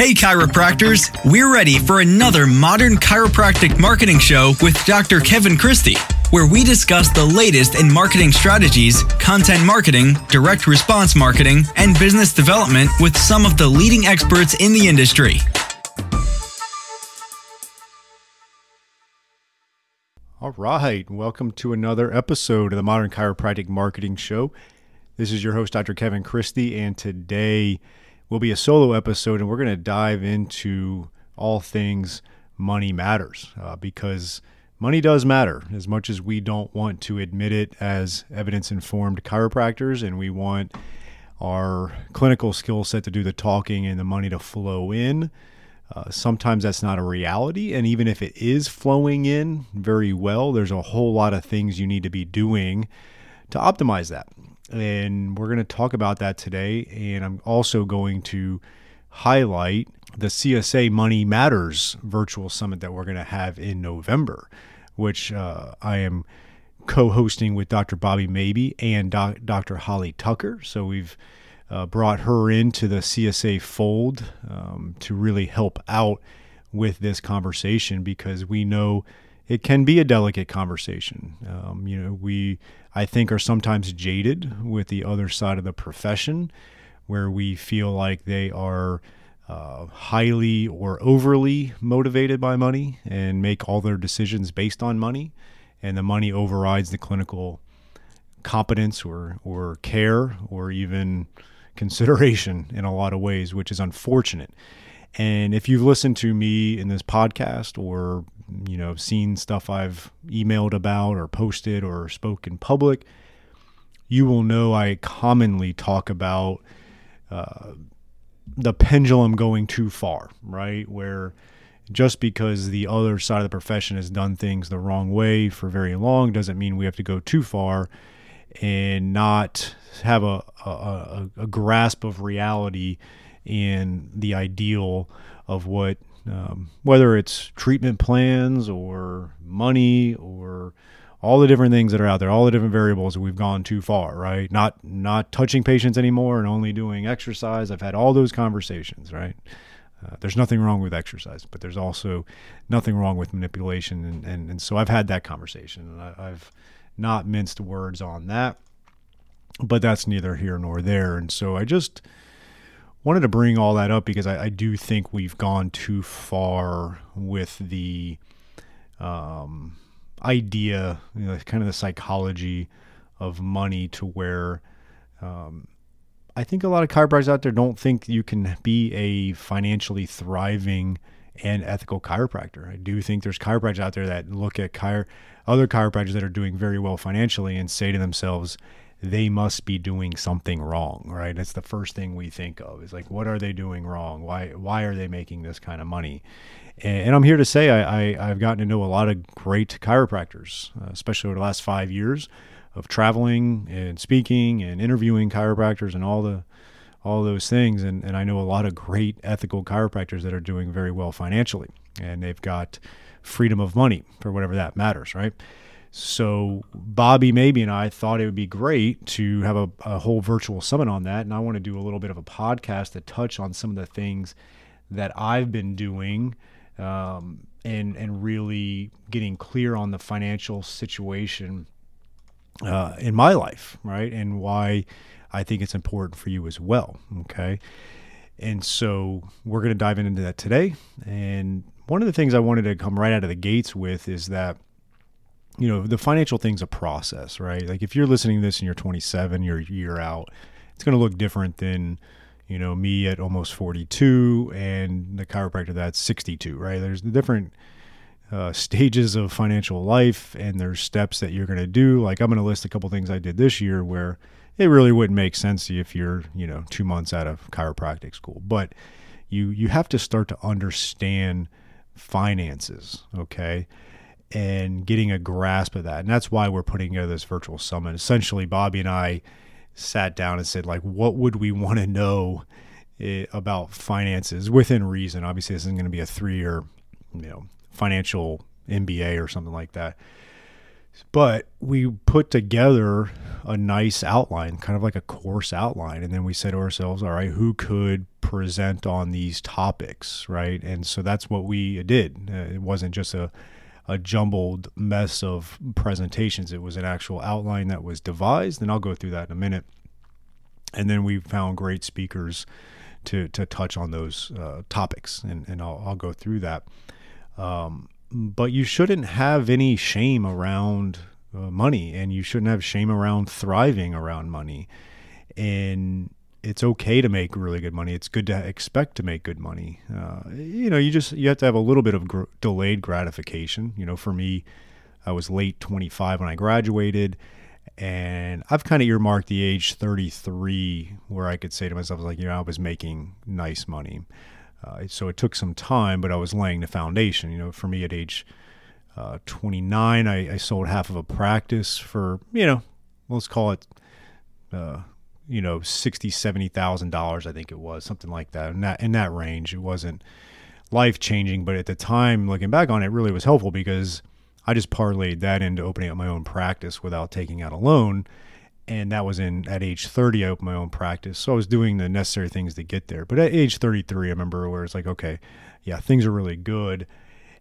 Hey, chiropractors! We're ready for another modern chiropractic marketing show with Dr. Kevin Christie, where we discuss the latest in marketing strategies, content marketing, direct response marketing, and business development with some of the leading experts in the industry. All right, welcome to another episode of the Modern Chiropractic Marketing Show. This is your host, Dr. Kevin Christie, and today will be a solo episode, and we're going to dive into all things money matters uh, because money does matter as much as we don't want to admit it as evidence informed chiropractors, and we want our clinical skill set to do the talking and the money to flow in. Uh, sometimes that's not a reality. And even if it is flowing in very well, there's a whole lot of things you need to be doing to optimize that and we're going to talk about that today. And I'm also going to highlight the CSA Money Matters virtual summit that we're going to have in November, which uh, I am co-hosting with Dr. Bobby Maybee and doc- Dr. Holly Tucker. So we've uh, brought her into the CSA fold um, to really help out with this conversation because we know it can be a delicate conversation. Um, you know, we I think, are sometimes jaded with the other side of the profession, where we feel like they are uh, highly or overly motivated by money and make all their decisions based on money, and the money overrides the clinical competence or, or care or even consideration in a lot of ways, which is unfortunate. And if you've listened to me in this podcast or you know seen stuff I've emailed about or posted or spoke in public, you will know I commonly talk about uh, the pendulum going too far, right? Where just because the other side of the profession has done things the wrong way for very long doesn't mean we have to go too far and not have a, a, a grasp of reality and the ideal of what um, whether it's treatment plans or money or all the different things that are out there, all the different variables we've gone too far, right? Not not touching patients anymore and only doing exercise. I've had all those conversations, right? Uh, there's nothing wrong with exercise, but there's also nothing wrong with manipulation, and and, and so I've had that conversation, and I, I've not minced words on that, but that's neither here nor there, and so I just wanted to bring all that up because I, I do think we've gone too far with the um, idea, you know, kind of the psychology of money to where um, I think a lot of chiropractors out there don't think you can be a financially thriving and ethical chiropractor. I do think there's chiropractors out there that look at chiro- other chiropractors that are doing very well financially and say to themselves, they must be doing something wrong, right? It's the first thing we think of is like, what are they doing wrong? Why why are they making this kind of money? And, and I'm here to say I, I have gotten to know a lot of great chiropractors, uh, especially over the last five years of traveling and speaking and interviewing chiropractors and all the all those things. And, and I know a lot of great ethical chiropractors that are doing very well financially, and they've got freedom of money for whatever that matters, right? So Bobby Maybee and I thought it would be great to have a, a, whole virtual summit on that. And I want to do a little bit of a podcast to touch on some of the things that I've been doing um, and and really getting clear on the financial situation uh, in my life, right? And why I think it's important for you as well. Okay. And so we're going to dive into that today. And one of the things I wanted to come right out of the gates with is that you know, the financial thing's a process, right? Like if you're listening to this and you're 27, you're year out, it's going to look different than, you know, me at almost 42 and the chiropractor that's 62, right? There's different uh, stages of financial life and there's steps that you're going to do. Like I'm going to list a couple things I did this year where it really wouldn't make sense if you're, you know, two months out of chiropractic school, but you, you have to start to understand finances. Okay and getting a grasp of that. And that's why we're putting together this virtual summit. Essentially, Bobby and I sat down and said, like, what would we want to know eh, about finances within reason? Obviously, this isn't going to be a three-year, you know, financial MBA or something like that. But we put together a nice outline, kind of like a course outline. And then we said to ourselves, all right, who could present on these topics, right? And so that's what we did. Uh, it wasn't just a, a jumbled mess of presentations, it was an actual outline that was devised. And I'll go through that in a minute. And then we found great speakers to, to touch on those uh, topics, and, and I'll, I'll go through that. Um, but you shouldn't have any shame around uh, money and you shouldn't have shame around thriving around money and it's okay to make really good money. It's good to expect to make good money. Uh, you know you just you have to have a little bit of gr- delayed gratification. You know for me i was late 25 when i graduated and i've kind of earmarked the age 33 where i could say to myself like you know i was making nice money. Uh, so it took some time, but I was laying the foundation. You know, for me at age uh, 29, I, I, sold half of a practice for, you know, let's call it, uh, you know, sixty, seventy thousand dollars. I think it was something like that. In that in that range, it wasn't life changing, but at the time, looking back on it, really was helpful because I just parlayed that into opening up my own practice without taking out a loan and that was in at age 30 i opened my own practice so i was doing the necessary things to get there but at age 33 i remember where it's like okay yeah things are really good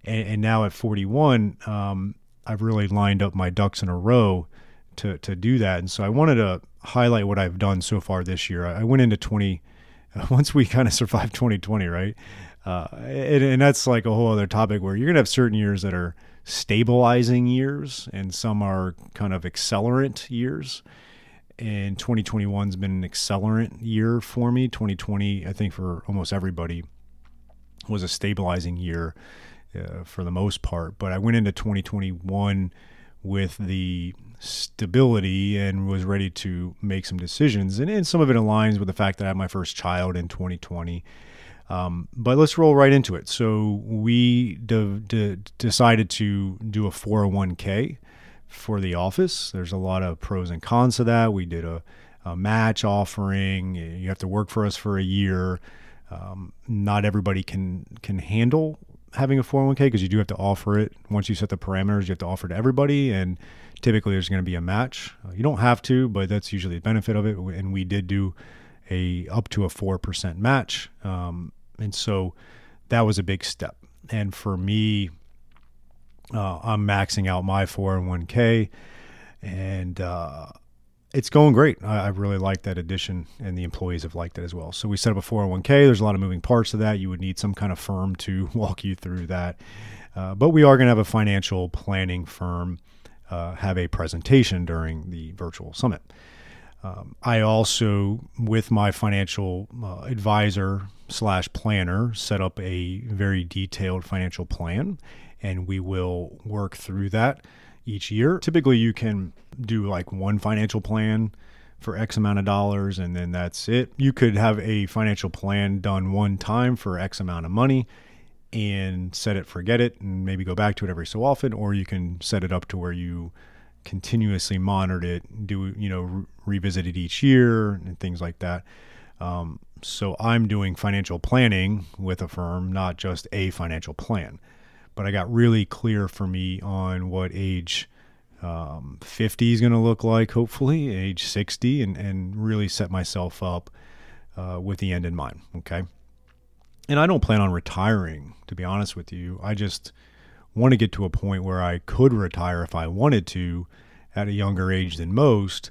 and, and now at 41 um, i've really lined up my ducks in a row to, to do that and so i wanted to highlight what i've done so far this year i went into 20 once we kind of survived 2020 right uh, and, and that's like a whole other topic where you're gonna have certain years that are stabilizing years and some are kind of accelerant years and 2021's been an accelerant year for me. 2020, I think for almost everybody, was a stabilizing year uh, for the most part. But I went into 2021 with the stability and was ready to make some decisions. And, and some of it aligns with the fact that I had my first child in 2020. Um, but let's roll right into it. So we de- de- decided to do a 401k for the office. There's a lot of pros and cons to that. We did a, a match offering. You have to work for us for a year. Um, not everybody can can handle having a 401k because you do have to offer it once you set the parameters. You have to offer to everybody, and typically there's going to be a match. Uh, you don't have to, but that's usually the benefit of it. And we did do a up to a four percent match, um, and so that was a big step. And for me, uh, I'm maxing out my 401k, and uh, it's going great. I, I, really like that addition, and the employees have liked it as well. So we set up a 401k. There's a lot of moving parts to that. You would need some kind of firm to walk you through that, uh, but we are going to have a financial planning firm uh, have a presentation during the virtual summit. Um, I also, with my financial uh, advisor slash planner, set up a very detailed financial plan and we will work through that each year. Typically, you can do like one financial plan for X amount of dollars, and then that's it. You could have a financial plan done one time for X amount of money and set it, forget it, and maybe go back to it every so often, or you can set it up to where you continuously monitor it, do you know re- revisit it each year and things like that. Um, so I'm doing financial planning with a firm, not just a financial plan but I got really clear for me on what age um, 50 is going to look like, hopefully, age 60, and, and really set myself up uh, with the end in mind. Okay. And I don't plan on retiring, to be honest with you. I just want to get to a point where I could retire if I wanted to at a younger age than most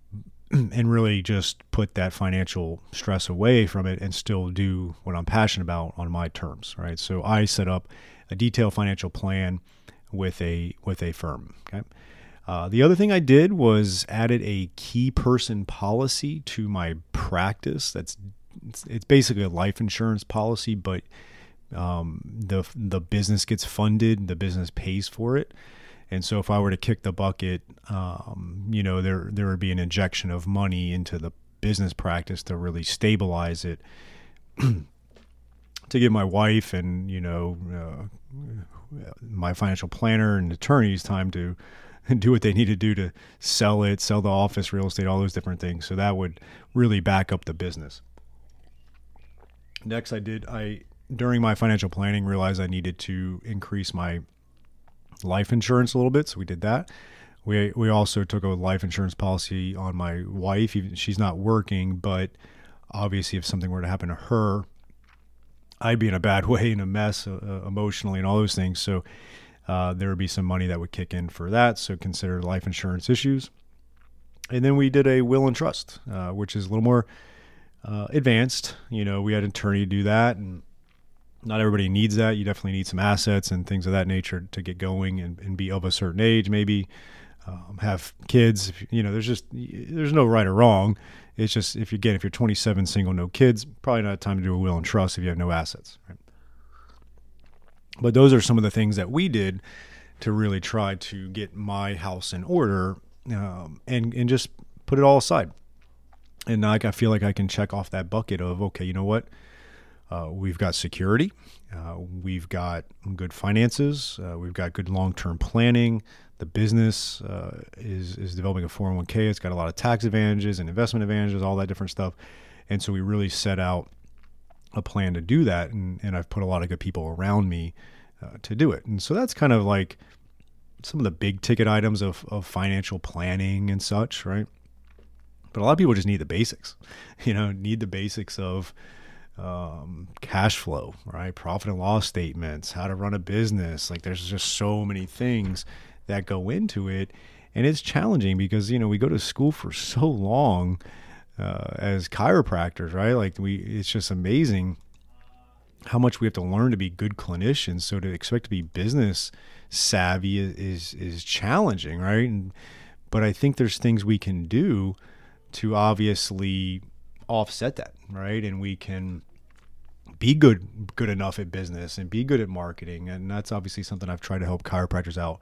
and really just put that financial stress away from it and still do what I'm passionate about on my terms, right? So I set up a detailed financial plan with a with a firm. Okay. Uh, the other thing I did was added a key person policy to my practice. That's it's, it's basically a life insurance policy, but um, the the business gets funded, the business pays for it, and so if I were to kick the bucket, um, you know, there there would be an injection of money into the business practice to really stabilize it. to give my wife and you know uh, my financial planner and attorneys time to do what they need to do to sell it, sell the office, real estate, all those different things. So that would really back up the business. Next, I did I during my financial planning realized I needed to increase my life insurance a little bit, so we did that. We we also took a life insurance policy on my wife. Even she's not working, but obviously, if something were to happen to her, I'd be in a bad way, in a mess uh, uh, emotionally, and all those things. So uh, there would be some money that would kick in for that. So consider life insurance issues. And then we did a will and trust, uh, which is a little more uh, advanced. You know, we had an attorney do that, and not everybody needs that. You definitely need some assets and things of that nature to get going and, and be of a certain age, maybe um, have kids. You know, there's just there's no right or wrong. It's just if you again if you're 27, single, no kids, probably not a time to do a will and trust if you have no assets. Right? But those are some of the things that we did to really try to get my house in order um, and and just put it all aside. And like I feel like I can check off that bucket of okay, you know what? Uh, we've got security, uh, we've got good finances, uh, we've got good long-term planning. The business uh, is is developing a 401k. It's got a lot of tax advantages and investment advantages, all that different stuff. And so we really set out a plan to do that, and, and I've put a lot of good people around me uh, to do it. And so that's kind of like some of the big ticket items of, of financial planning and such, right? But a lot of people just need the basics, you know, need the basics of um, cash flow, right? Profit and loss statements, how to run a business. Like there's just so many things that go into it. And it's challenging because, you know, we go to school for so long uh, as chiropractors, right? Like we, it's just amazing how much we have to learn to be good clinicians. So to expect to be business savvy is is, is challenging, right? And, but I think there's things we can do to obviously offset that, right? And we can be good good enough at business and be good at marketing, and that's obviously something I've tried to help chiropractors out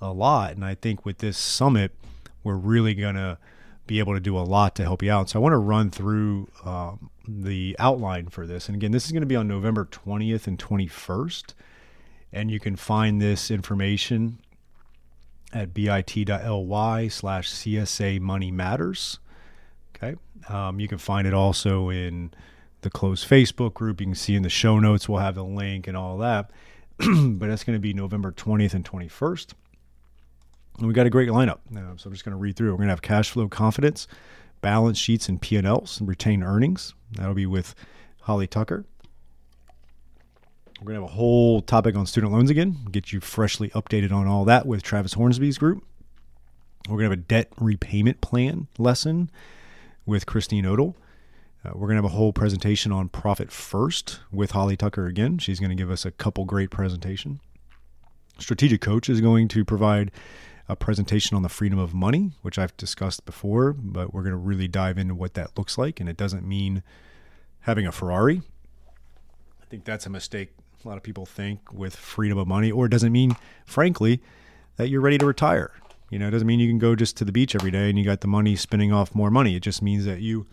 a lot. And I think with this summit, we're really gonna be able to do a lot to help you out. So I want to run through um, the outline for this. And again, this is going to be on November 20th and 21st. And you can find this information at bit.ly slash CSA Money Matters. Okay. Um, you can find it also in the closed Facebook group. You can see in the show notes, we'll have the link and all that. but that's going to be November 20th and 21st. And we got a great lineup. Uh, so I'm just going to read through. We're going to have cash flow confidence, balance sheets and P&Ls, and retained earnings. That'll be with Holly Tucker. We're going to have a whole topic on student loans again, get you freshly updated on all that with Travis Hornsby's group. We're going to have a debt repayment plan lesson with Christine Odell. Uh, we're going to have a whole presentation on profit first with Holly Tucker again. She's going to give us a couple great presentation. Strategic coach is going to provide a presentation on the freedom of money, which I've discussed before, but we're going to really dive into what that looks like. And it doesn't mean having a Ferrari. I think that's a mistake a lot of people think with freedom of money, or it doesn't mean, frankly, that you're ready to retire. You know, it doesn't mean you can go just to the beach every day and you got the money spinning off more money. It just means that you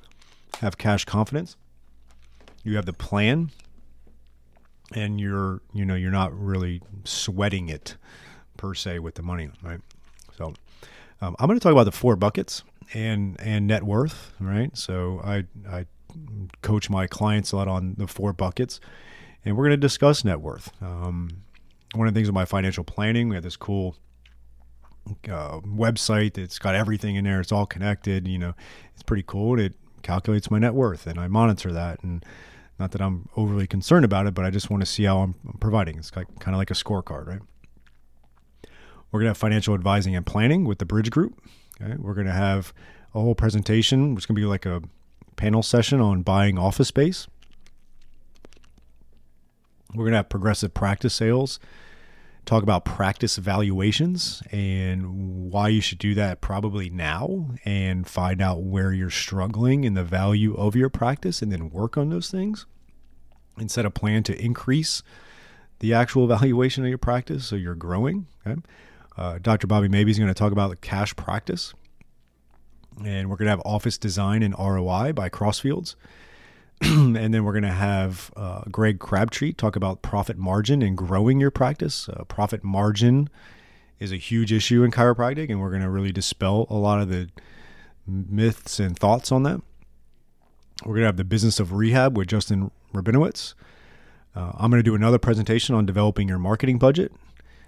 have cash confidence, you have the plan, and you're, you know, you're not really sweating it per se with the money, right? So, um, I'm going to talk about the four buckets and and net worth, right? So I I coach my clients a lot on the four buckets and we're going to discuss net worth. Um, one of the things with my financial planning, we have this cool uh, website that's got everything in there. It's all connected. You know, it's pretty cool. It calculates my net worth, and I monitor that. And not that I'm overly concerned about it, but I just want to see how I'm providing. It's like, kind of like a scorecard, right? We're gonna have financial advising and planning with the Bridge Group. Okay? We're gonna have a whole presentation, which is gonna be like a panel session on buying office space. We're to have progressive practice sales, talk about practice evaluations and why you should do that probably now and find out where you're struggling in the value of your practice and then work on those things and set a plan to increase the actual valuation of your practice so you're growing. Okay? Uh, Dr. Bobby Maybee is going to talk about the cash practice. And we're going to have office design and ROI by Crossfields. and then we're going to have uh, Greg Crabtree talk about profit margin and growing your practice. Uh, profit margin is a huge issue in chiropractic, and we're going to really dispel a lot of the myths and thoughts on that. We're going to have the business of rehab with Justin Rabinowitz. Uh, I'm going to do another presentation on developing your marketing budget.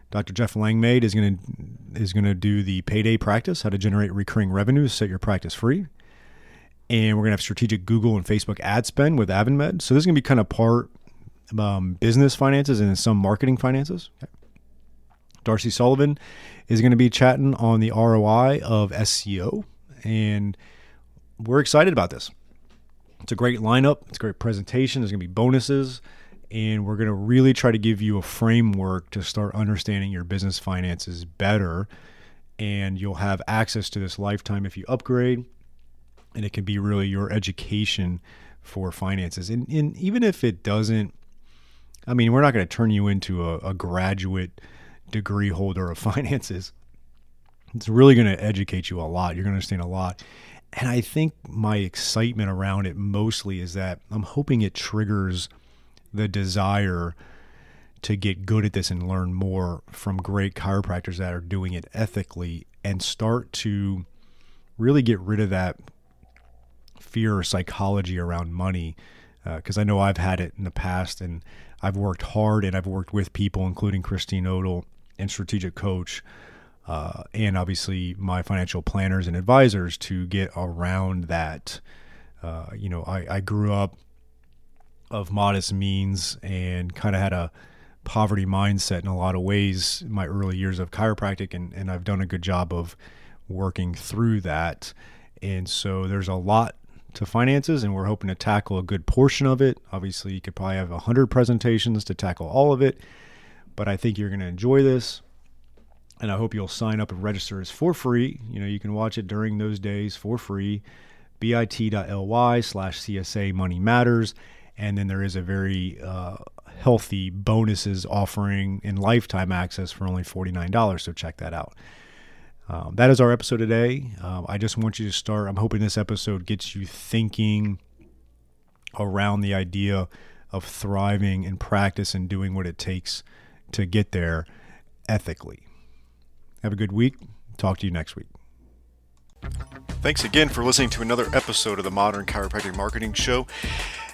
Dr. Jeff Langmaid is going to is going to do the payday practice, how to generate recurring revenues, set your practice free. And we're going to have strategic Google and Facebook ad spend with AvenMed. So this is going to be kind of part um, business finances and some marketing finances. Okay. Darcy Sullivan is going to be chatting on the ROI of SEO, and we're excited about this. It's a great lineup. It's a great presentation. There's going to be bonuses, and we're going to really try to give you a framework to start understanding your business finances better. And you'll have access to this lifetime if you upgrade, and it can be really your education for finances. And, and even if it doesn't, I mean, we're not going to turn you into a, a graduate degree holder of finances. It's really going to educate you a lot. You're going to understand a lot. And I think my excitement around it mostly is that I'm hoping it triggers the desire to get good at this and learn more from great chiropractors that are doing it ethically and start to really get rid of that fear or psychology around money. Because uh, I know I've had it in the past and I've worked hard and I've worked with people, including Christine Odell and Strategic Coach, uh, and obviously my financial planners and advisors to get around that. Uh, you know, I, I grew up of modest means and kind of had a poverty mindset in a lot of ways in my early years of chiropractic, and, and I've done a good job of working through that. And so there's a lot to finances, and we're hoping to tackle a good portion of it. Obviously, you could probably have 100 presentations to tackle all of it, but I think you're going to enjoy this and I hope you'll sign up and register. It's for free. You know, you can watch it during those days for free. bit.ly slash CSA Money Matters. And then there is a very uh, healthy bonuses offering in lifetime access for only $49. So check that out. Um, that is our episode today. Um, I just want you to start. I'm hoping this episode gets you thinking around the idea of thriving in practice and doing what it takes to get there ethically. Have a good week. Talk to you next week. Thanks again for listening to another episode of the Modern Chiropractic Marketing Show.